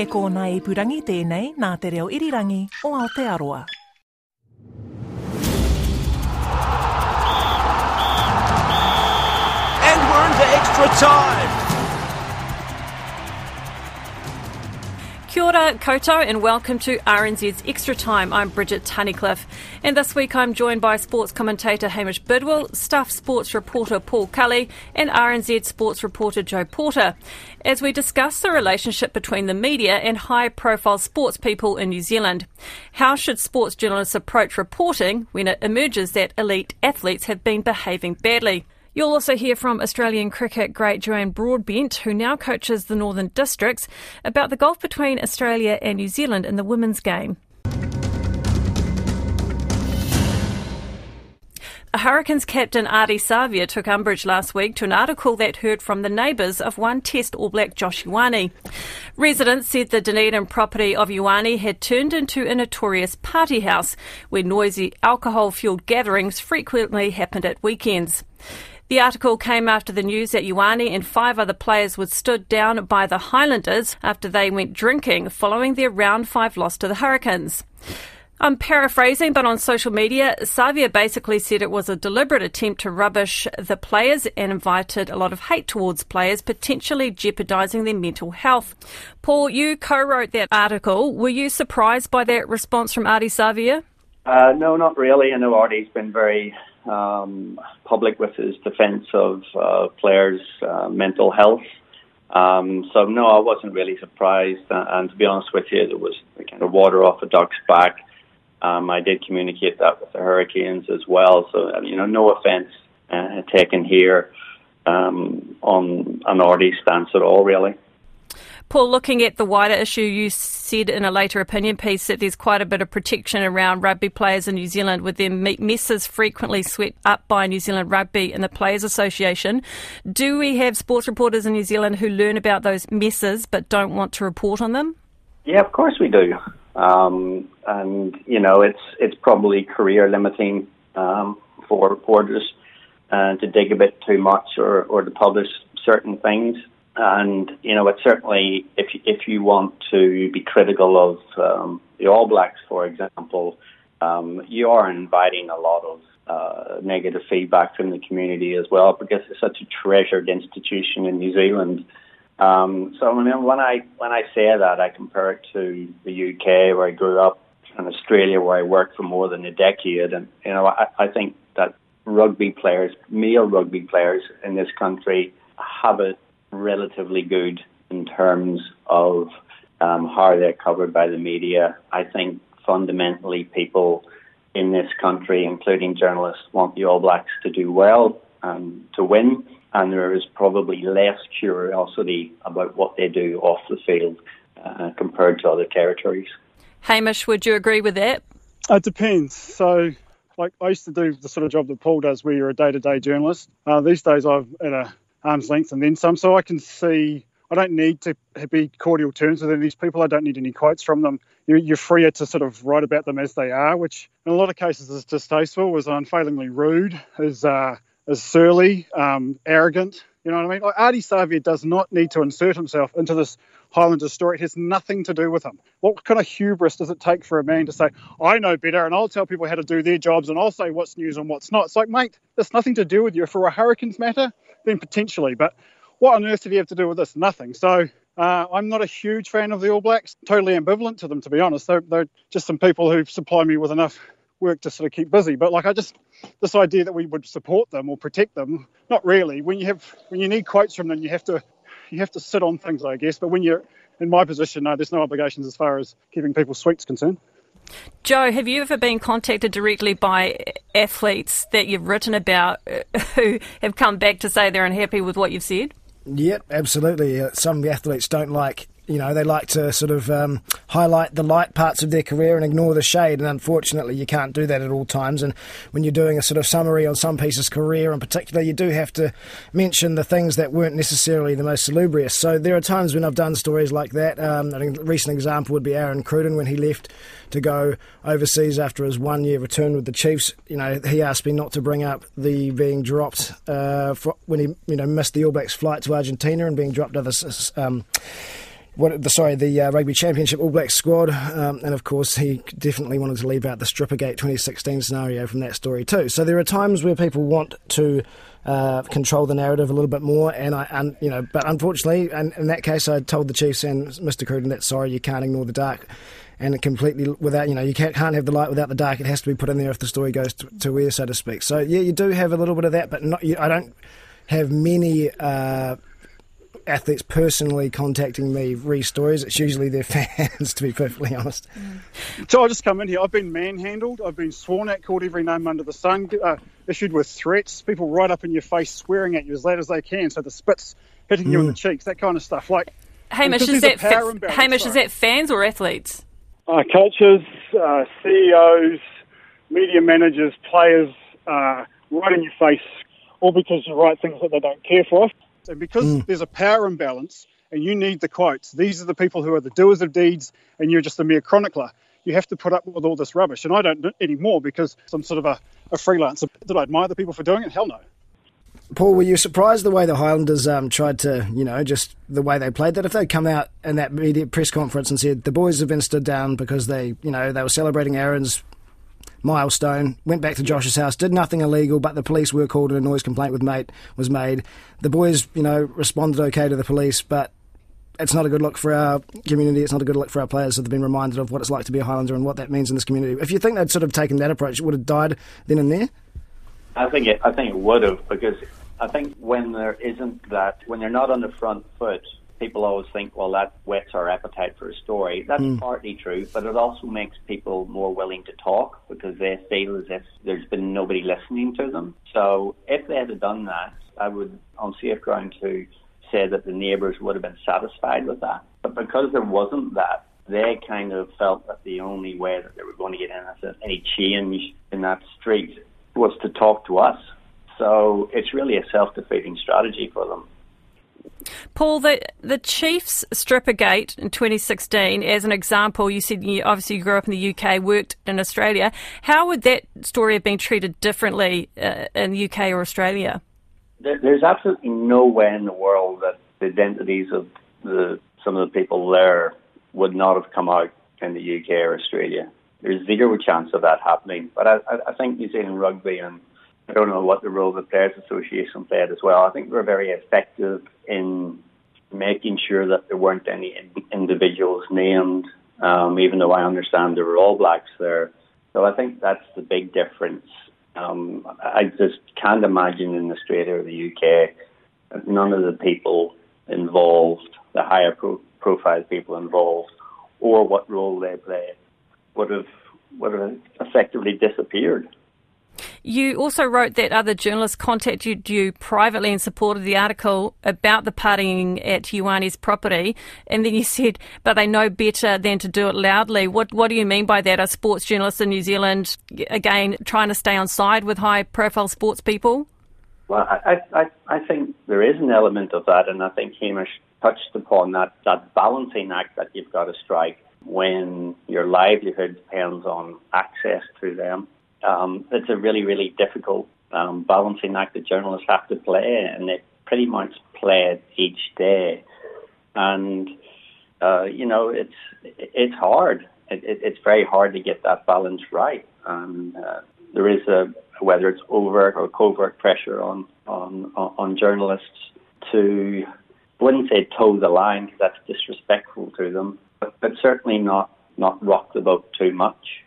He kōna ipurangi tēnei nā te reo irirangi o Aotearoa. And we're into extra time. Kia ora koutou and welcome to RNZ's Extra Time. I'm Bridget Tunnicliffe and this week I'm joined by sports commentator Hamish Bidwell, Stuff sports reporter Paul Cully and RNZ sports reporter Joe Porter as we discuss the relationship between the media and high profile sports people in New Zealand. How should sports journalists approach reporting when it emerges that elite athletes have been behaving badly? You'll also hear from Australian cricket great Joanne Broadbent, who now coaches the Northern Districts, about the gulf between Australia and New Zealand in the women's game. A Hurricanes captain Ardie Savea took umbrage last week to an article that heard from the neighbours of one Test All Black Josh Ioane. Residents said the Dunedin property of Ioane had turned into a notorious party house where noisy alcohol fuelled gatherings frequently happened at weekends. The article came after the news that Ioane and five other players were stood down by the Highlanders after they went drinking following their round five loss to the Hurricanes. I'm paraphrasing, but on social media, Savea basically said it was a deliberate attempt to rubbish the players and invited a lot of hate towards players, potentially jeopardising their mental health. Paul, you co wrote that article. Were you surprised by that response from Ardie Savea? Uh, no, not really. I know Ardie's been very um, public with his defence of uh, players' uh, mental health. Um, so no, I wasn't really surprised. Uh, and to be honest with you, there was kind of water off a duck's back. Um, I did communicate that with the Hurricanes as well. So you know, no offence uh, taken here um, on an Ardie stance at all, really. Paul, looking at the wider issue, you said in a later opinion piece that there's quite a bit of protection around rugby players in New Zealand, with their messes frequently swept up by New Zealand Rugby and the Players Association. Do we have sports reporters in New Zealand who learn about those messes but don't want to report on them? Yeah, of course we do. Um, and you know, it's it's probably career limiting um, for reporters uh, to dig a bit too much or, or to publish certain things. And you know, it's certainly if if you want to be critical of um, the All Blacks, for example, um, you are inviting a lot of uh, negative feedback from the community as well because it's such a treasured institution in New Zealand. Um, so when I when I say that, I compare it to the UK where I grew up, and Australia where I worked for more than a decade, and you know, I, I think that rugby players, male rugby players in this country, have it relatively good in terms of um, how they're covered by the media. I think fundamentally people in this country, including journalists, want the All Blacks to do well and to win. And there is probably less curiosity about what they do off the field uh, compared to other territories. Hamish, would you agree with that? It depends. So, like I used to do the sort of job that Paul does, where you're a day-to-day journalist. Uh, these days, I'm at a arm's length and then some. So I can see I don't need to be cordial terms with any of these people. I don't need any quotes from them. You're, you're freer to sort of write about them as they are, which in a lot of cases is distasteful, is unfailingly rude, is uh, is surly, um, arrogant. You know what I mean? Like Ardie Savea does not need to insert himself into this Highlanders story. It has nothing to do with him. What kind of hubris does it take for a man to say, I know better and I'll tell people how to do their jobs and I'll say what's news and what's not? It's like, mate, there's nothing to do with you. If For a Hurricanes matter, then potentially. But what on earth did he have to do with this? Nothing. So uh, I'm not a huge fan of the All Blacks. Totally ambivalent to them, to be honest. They're, they're just some people who supply me with enough work to sort of keep busy. But like I just this idea that we would support them or protect them, not really. When you have when you need quotes from them, you have to you have to sit on things, I guess. But when you're in my position, no, there's no obligations as far as keeping people sweets concerned. Joe, have you ever been contacted directly by athletes that you've written about who have come back to say they're unhappy with what you've said? Yep, absolutely. Uh, some athletes don't like you know, they like to sort of um, highlight the light parts of their career and ignore the shade. And unfortunately, you can't do that at all times. And when you're doing a sort of summary on some piece's career in particular, you do have to mention the things that weren't necessarily the most salubrious. So there are times when I've done stories like that. Um, a recent example would be Aaron Cruden when he left to go overseas after his one year return with the Chiefs. You know, he asked me not to bring up the being dropped uh, when he you know missed the All Blacks flight to Argentina and being dropped other. Um, what the sorry the uh, rugby championship All Black squad, um, and of course he definitely wanted to leave out the Strippergate 2016 scenario from that story too. So there are times where people want to uh, control the narrative a little bit more, and I and you know, but unfortunately, and in that case, I told the Chiefs and Mr. Cruden that sorry, you can't ignore the dark. And completely without, you know, you can't, can't have the light without the dark. It has to be put in there if the story goes to, to air, so to speak. So yeah, you do have a little bit of that, but not. You, I don't have many uh, athletes personally contacting me re stories. It's usually their fans, to be perfectly honest. So I just come in here. I've been manhandled. I've been sworn at, called every name under the sun, uh, issued with threats. People right up in your face, swearing at you as loud as they can. So the spits hitting mm. you in the mm. cheeks, that kind of stuff. Like Hamish, is that fa- Hamish, is that fans or athletes? Uh, coaches, uh, CEOs, media managers, players, uh, right in your face, all because you write things that they don't care for. And because mm. there's a power imbalance and you need the quotes, these are the people who are the doers of deeds and you're just a mere chronicler. You have to put up with all this rubbish. And I don't anymore because I'm sort of a, a freelancer. Did I admire the people for doing it? Hell no. Paul, were you surprised the way the Highlanders um, tried to, you know, just the way they played that? If they'd come out in that media press conference and said the boys have been stood down because they, you know, they were celebrating Aaron's milestone, went back to Josh's house, did nothing illegal, but the police were called and a noise complaint with mate was made. The boys, you know, responded okay to the police, but it's not a good look for our community. It's not a good look for our players. So they've been reminded of what it's like to be a Highlander and what that means in this community. If you think they'd sort of taken that approach, it would have died then and there. I think it. I think it would have because I think when there isn't that, when they're not on the front foot, people always think, well, that whets our appetite for a story. That's mm. partly true, but it also makes people more willing to talk because they feel as if there's been nobody listening to them. So if they had done that, I would, on safe ground, to say that the neighbours would have been satisfied with that. But because there wasn't that, they kind of felt that the only way that they were going to get any change in that street was to talk to us. So it's really a self defeating strategy for them. Paul, the, the Chiefs stripper gate in 2016, as an example, you said you obviously you grew up in the UK, worked in Australia. How would that story have been treated differently uh, in the UK or Australia? There's absolutely no way in the world that the identities of the, some of the people there would not have come out in the UK or Australia. There's zero chance of that happening. But I, I think New Zealand rugby and I don't know what the role the Players Association played as well. I think we were very effective in making sure that there weren't any individuals named, um, even though I understand there were all blacks there. So I think that's the big difference. Um, I just can't imagine in Australia or the UK none of the people involved, the higher pro- profile people involved, or what role they played, would have would have effectively disappeared. You also wrote that other journalists contacted you privately in support of the article about the partying at Ioane's property, and then you said, but they know better than to do it loudly. What What do you mean by that? Are sports journalists in New Zealand again trying to stay on side with high profile sports people? Well, I, I, I think there is an element of that, and I think Hamish touched upon that, that balancing act that you've got to strike when your livelihood depends on access to them um, it's a really, really difficult um, balancing act that journalists have to play, and they pretty much play it each day. And uh, you know, it's it's hard. It, it, it's very hard to get that balance right. And uh, there is a whether it's overt or covert pressure on on on journalists to wouldn't say toe the line because that's disrespectful to them, but, but certainly not not rock the boat too much.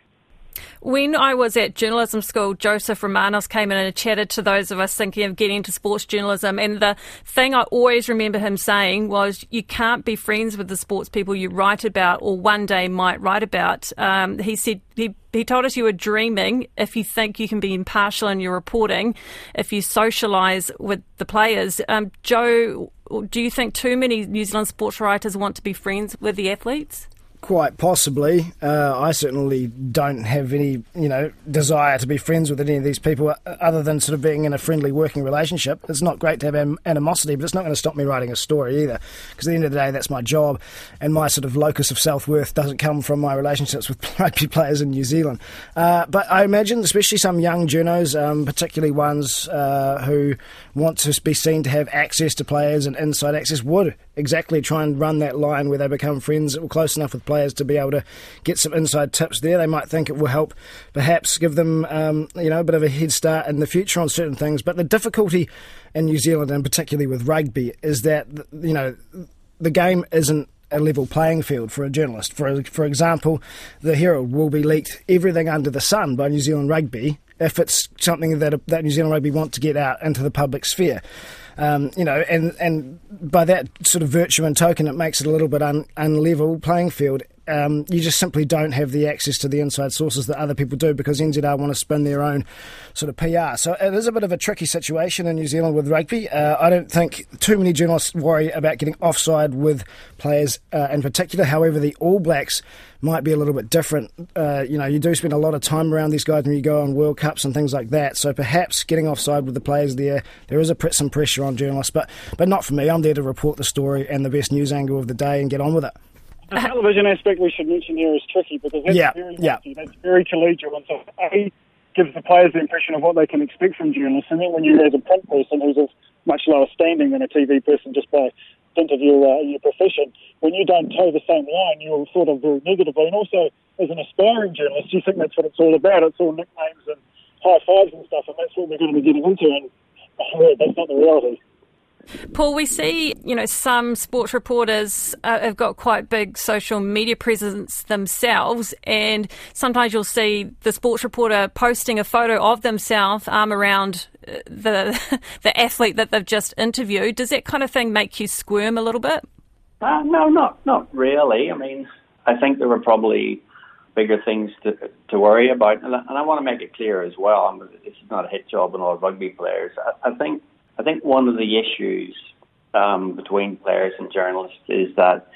When I was at journalism school, Joseph Romanos came in and chatted to those of us thinking of getting into sports journalism. And the thing I always remember him saying was, you can't be friends with the sports people you write about or one day might write about. Um, he said, he, he told us you were dreaming if you think you can be impartial in your reporting, if you socialise with the players. Um, Joe, do you think too many New Zealand sports writers want to be friends with the athletes? Quite possibly. Uh, I certainly don't have any, you know, desire to be friends with any of these people uh, other than sort of being in a friendly working relationship. It's not great to have animosity, but it's not going to stop me writing a story either. Because at the end of the day, that's my job, and my sort of locus of self worth doesn't come from my relationships with rugby players in New Zealand. Uh, but I imagine, especially some young journos, um, particularly ones uh, who want to be seen to have access to players and inside access, would exactly try and run that line where they become friends or close enough with players to be able to get some inside tips there. They might think it will help, perhaps give them um, you know a bit of a head start in the future on certain things. But the difficulty in New Zealand, and particularly with rugby, is that you know the game isn't a level playing field for a journalist. For for example, the Herald will be leaked everything under the sun by New Zealand Rugby if it's something that that New Zealand Rugby want to get out into the public sphere. Um, you know, and and by that sort of virtue and token, it makes it a little bit un, unlevel playing field um, you just simply don't have the access to the inside sources that other people do because NZR want to spin their own sort of PR. So it is a bit of a tricky situation in New Zealand with rugby. Uh, I don't think too many journalists worry about getting offside with players uh, in particular. However, the All Blacks might be a little bit different. Uh, you know, you do spend a lot of time around these guys when you go on World Cups and things like that. So perhaps getting offside with the players there, there is a some pressure on journalists, but but not for me. I'm there to report the story and the best news angle of the day and get on with it. The television aspect we should mention here is tricky because that's yeah, very yeah. that's very collegial, and so a gives the players the impression of what they can expect from journalists, and then when you as a print person who's of much lower standing than a TV person just by dint of your uh, your profession, when you don't toe the same line, you're thought of very negatively, and also as an aspiring journalist, you think that's what it's all about. It's all nicknames and high fives and stuff, and that's what we're going to be getting into, and oh, that's not the reality. Paul, we see, you know, some sports reporters uh, have got quite big social media presence themselves, and sometimes you'll see the sports reporter posting a photo of themselves arm around uh, the the athlete that they've just interviewed. Does that kind of thing make you squirm a little bit? Uh, no, not not really. I mean, I think there were probably bigger things to to worry about, and I, and I want to make it clear as well. I mean, this is not a hit job on all rugby players. I, I think I think one of the issues um, between players and journalists is that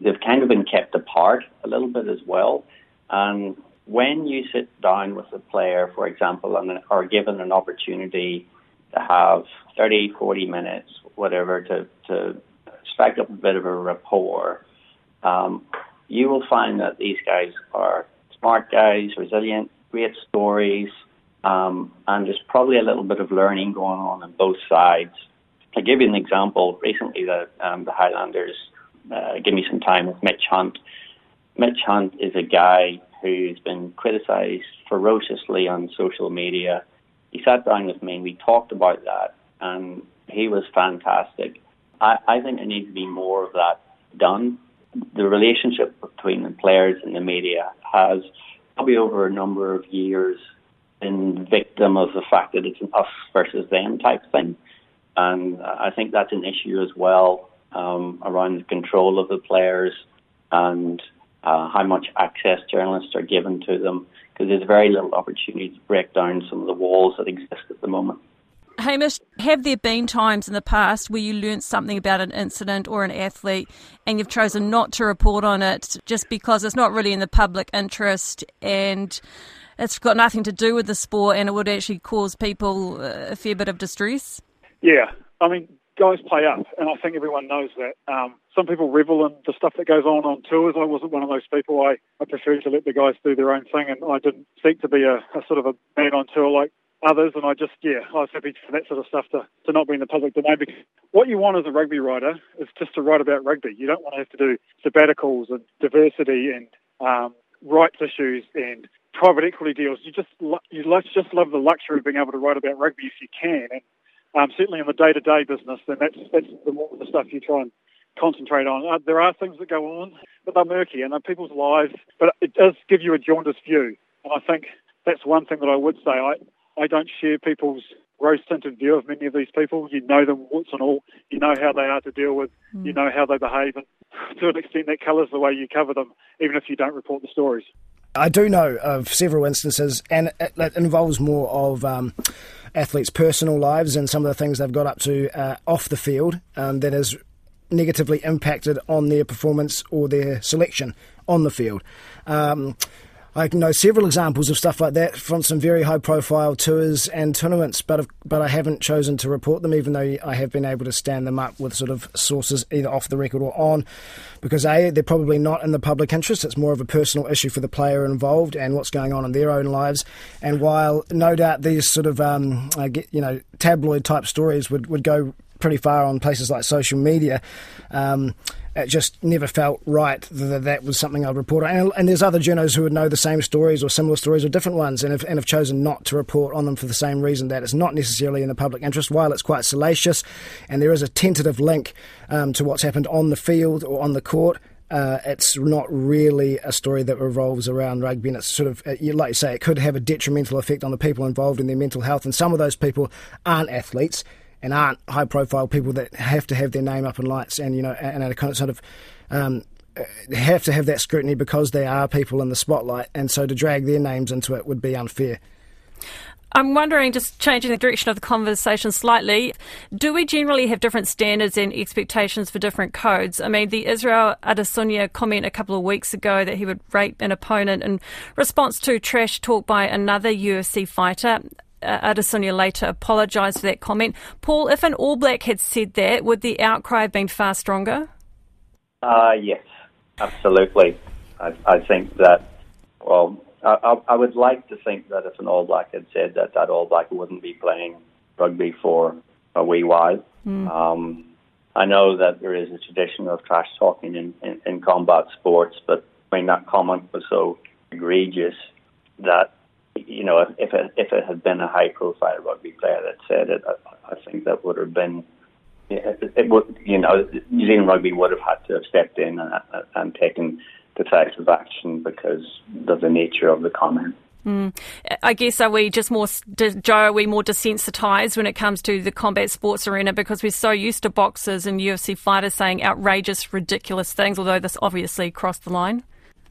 they've kind of been kept apart a little bit as well. And when you sit down with a player, for example, and are given an opportunity to have 30, 40 minutes, whatever, to, to strike up a bit of a rapport, um, you will find that these guys are smart guys, resilient, great stories, um, and there's probably a little bit of learning going on on both sides. I'll give you an example. Recently, the, um, the Highlanders uh, give me some time with Mitch Hunt. Mitch Hunt is a guy who's been criticised ferociously on social media. He sat down with me and we talked about that, and he was fantastic. I, I think there needs to be more of that done. The relationship between the players and the media has probably over a number of years been victim of the fact that it's an us versus them type thing. And I think that's an issue as well um, around the control of the players and uh, how much access journalists are given to them, because there's very little opportunity to break down some of the walls that exist at the moment. Hamish, have there been times in the past where you learnt something about an incident or an athlete and you've chosen not to report on it just because it's not really in the public interest and it's got nothing to do with the sport and it would actually cause people a fair bit of distress? Yeah, I mean, guys play up, and I think everyone knows that. Um, some people revel in the stuff that goes on on tours. I wasn't one of those people. I, I preferred to let the guys do their own thing, and I didn't seek to be a, a sort of a man on tour like others. And I just, yeah, I was happy for that sort of stuff to, to not be in the public domain. Because what you want as a rugby writer is just to write about rugby. You don't want to have to do sabbaticals and diversity and um, rights issues and private equity deals. You just you just love the luxury of being able to write about rugby if you can, and um, certainly in the day to day business, then that's that's the more the stuff you try and concentrate on. Uh, there are things that go on, but they're murky and they're people's lives. But it does give you a jaundiced view, and I think that's one thing that I would say. I I don't share people's rose tinted view of many of these people. You know them warts and all. You know how they are to deal with. Mm. You know how they behave, and to an extent, that colours the way you cover them, even if you don't report the stories. I do know of several instances, and it, it involves more of um, athletes' personal lives and some of the things they've got up to uh, off the field um, that has negatively impacted on their performance or their selection on the field. Um, I know several examples of stuff like that from some very high profile tours and tournaments, but but I haven't chosen to report them, even though I have been able to stand them up with sort of sources either off the record or on, because A, they're probably not in the public interest. It's more of a personal issue for the player involved and what's going on in their own lives. And while no doubt these sort of, um, you know, tabloid type stories would, would go pretty far on places like social media. Um, it just never felt right that that was something I'd report on. And, and, there's other journalists who would know the same stories or similar stories or different ones and have, and have chosen not to report on them for the same reason that it's not necessarily in the public interest. While it's quite salacious and there is a tentative link um, to what's happened on the field or on the court, uh, it's not really a story that revolves around rugby, and it's sort of, like you say, it could have a detrimental effect on the people involved in their mental health. And some of those people aren't athletes, and aren't high profile people that have to have their name up in lights and you know and are kind of sort of um, have to have that scrutiny because they are people in the spotlight, and so to drag their names into it would be unfair. I'm wondering, just changing the direction of the conversation slightly, do we generally have different standards and expectations for different codes? I mean, the Israel Adesanya comment a couple of weeks ago that he would rape an opponent in response to trash talk by another UFC fighter. Uh, Adesanya later apologised for that comment. Paul, if an All Black had said that, would the outcry have been far stronger? Uh, yes, absolutely. I, I think that, well, I, I, would like to think that if an All Black had said that, that All Black wouldn't be playing rugby for a wee while. Mm. Um, I know that there is a tradition of trash talking in, in, in combat sports, but I mean, that comment was so egregious that you know, if, it if it had been a high profile rugby player that said it, I, I think that would have been it, it would you know New Zealand rugby would have had to have stepped in and, and taken decisive action because of the nature of the comment. Mm. I guess are we just more, Joe? Are we more desensitised when it comes to the combat sports arena because we're so used to boxers and UFC fighters saying outrageous, ridiculous things? Although this obviously crossed the line.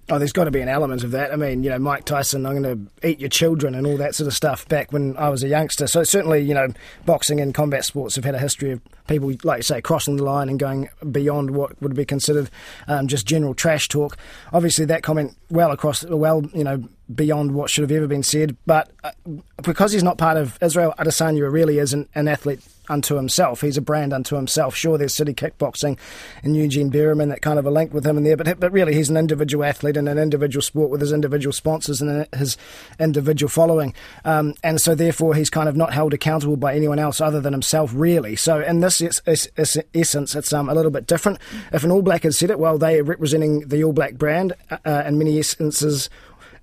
Oh, there's got to be an element of that. I mean, you know, Mike Tyson, I'm going to eat your children and all that sort of stuff back when I was a youngster. So certainly, you know, boxing and combat sports have had a history of people, like you say, crossing the line and going beyond what would be considered um, just general trash talk. Obviously, that comment well across, well, you know, beyond what should have ever been said. But uh, because he's not part of Israel, Adesanya really is an, an athlete unto himself. He's a brand unto himself. Sure, there's City Kickboxing and Eugene Bareman that kind of a link with him in there, but but really he's an individual athlete in an individual sport with his individual sponsors and his individual following, um, and so therefore he's kind of not held accountable by anyone else other than himself, really. So in this is, is, is essence, it's um, a little bit different. If an All Black had said it, well, they are representing the All Black brand uh, uh in many instances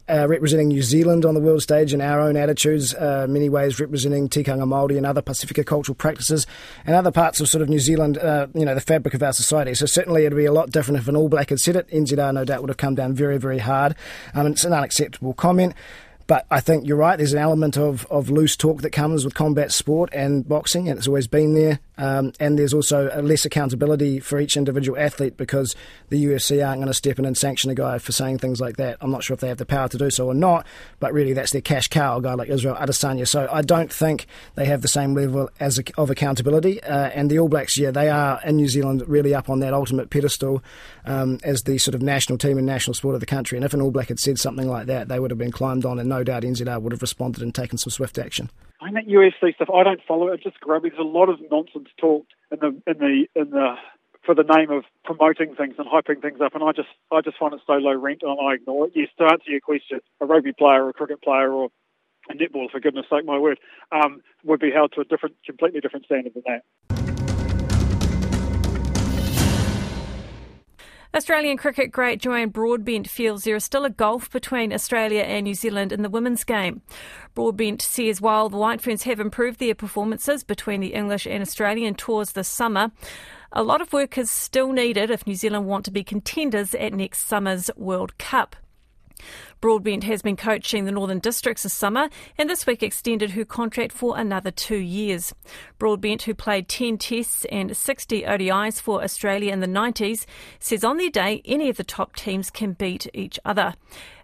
uh, representing New Zealand on the world stage and our own attitudes, uh, many ways representing tikanga Māori and other Pasifika cultural practices and other parts of sort of New Zealand, uh, you know, the fabric of our society. So certainly it'd be a lot different if an All Black had said it. NZR no doubt would have come down very, very hard. Um, it's an unacceptable comment. But I think you're right. There's an element of, of loose talk that comes with combat sport and boxing, and it's always been there. Um, and there's also less accountability for each individual athlete because the UFC aren't going to step in and sanction a guy for saying things like that. I'm not sure if they have the power to do so or not, but really that's their cash cow, a guy like Israel Adesanya. So I don't think they have the same level as of accountability. Uh, and the All Blacks, yeah, they are in New Zealand really up on that ultimate pedestal um, as the sort of national team and national sport of the country. And if an All Black had said something like that, they would have been climbed on and no doubt NZR would have responded and taken some swift action. I that UFC stuff, I don't follow it. It's just grubby. There's a lot of nonsense talked in the in the in the for the name of promoting things and hyping things up, and I just I just find it so low rent, and I ignore it. Yes, to answer your question, a rugby player or a cricket player or a netball, for goodness sake, my word, um, would be held to a different, completely different standard than that. Australian cricket great Joanne Broadbent feels there is still a gulf between Australia and New Zealand in the women's game. Broadbent says while the White Ferns have improved their performances between the English and Australian tours this summer, a lot of work is still needed if New Zealand want to be contenders at next summer's World Cup. Broadbent has been coaching the Northern Districts this summer and this week extended her contract for another two years. Broadbent, who played 10 tests and 60 ODIs for Australia in the 90s, says on their day any of the top teams can beat each other.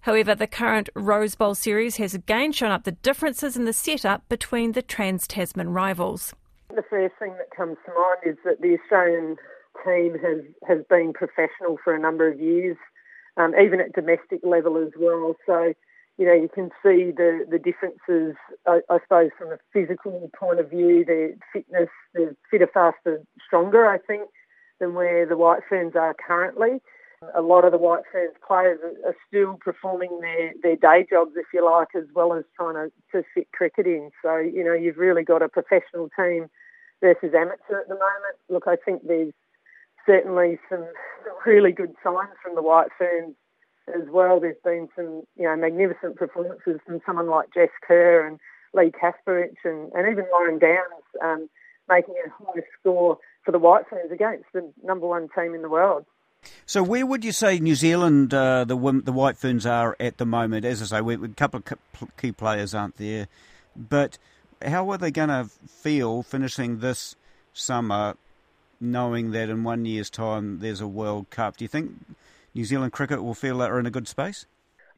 However, the current Rose Bowl series has again shown up the differences in the setup between the Trans Tasman rivals. The first thing that comes to mind is that the Australian team has, has been professional for a number of years um, even at domestic level as well. So, you know, you can see the, the differences, I, I suppose, from a physical point of view, their fitness, they're fitter, faster, stronger, I think, than where the White Ferns are currently. A lot of the White Ferns players are still performing their, their day jobs, if you like, as well as trying to, to fit cricket in. So, you know, you've really got a professional team versus amateur at the moment. Look, I think there's certainly some really good signs from the White Ferns as well. There's been some, you know, magnificent performances from someone like Jess Kerr and Leigh Kasperek and, and even Lauren Downs um, making a high score for the White Ferns against the number one team in the world. So where would you say New Zealand, uh, the the White Ferns are at the moment? As I say, we, a couple of key players aren't there, but how are they going to feel finishing this summer knowing that in one year's time there's a World Cup. Do you think New Zealand cricket will feel that are in a good space?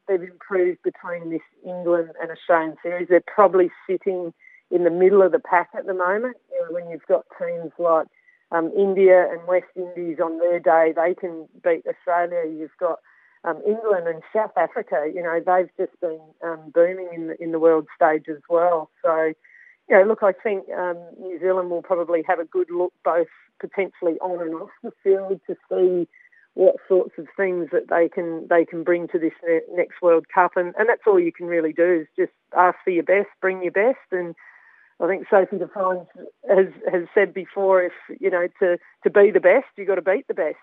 They've improved between this England and Australian series. They're probably sitting in the middle of the pack at the moment. You know, when you've got teams like um, India and West Indies on their day, they can beat Australia. You've got um, England and South Africa. You know, they've just been um, booming in the in the world stage as well. So, know, look, I think um, New Zealand will probably have a good look both potentially on and off the field to see what sorts of things that they can they can bring to this next World Cup, and, and that's all you can really do is just ask for your best, bring your best, and I think Sophie Devine has has said before, if you know to to be the best, you have got to beat the best.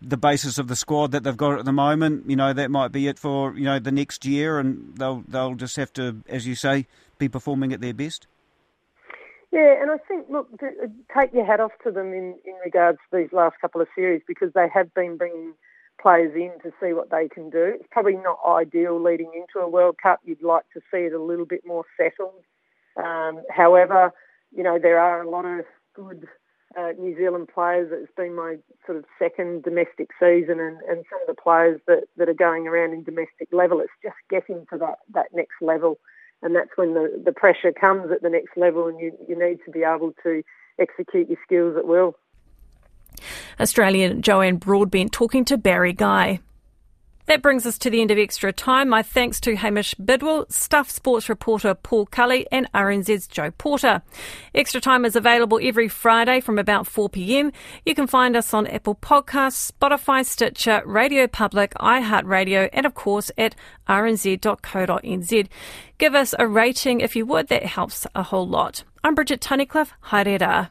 The basis of the squad that they've got at the moment, you know, that might be it for you know the next year, and they'll they'll just have to, as you say, be performing at their best. Yeah, and I think, look, uh, take your hat off to them in, in regards to these last couple of series because they have been bringing players in to see what they can do. It's probably not ideal leading into a World Cup. You'd like to see it a little bit more settled. Um, however, you know, there are a lot of good uh, New Zealand players. It's been my sort of second domestic season, and, and some of the players that, that are going around in domestic level, it's just getting to that, that next level and that's when the, the pressure comes at the next level and you, you need to be able to execute your skills at will. Australian Joanne Broadbent talking to Barry Guy. That brings us to the end of Extra Time. My thanks to Hamish Bidwell, Stuff Sports reporter Paul Cully, and RNZ's Joe Porter. Extra Time is available every Friday from about 4 pm. You can find us on Apple Podcasts, Spotify, Stitcher, Radio Public, iHeartRadio, and of course at rnz.co.nz. Give us a rating if you would, that helps a whole lot. I'm Bridget Tunnicliffe. Haere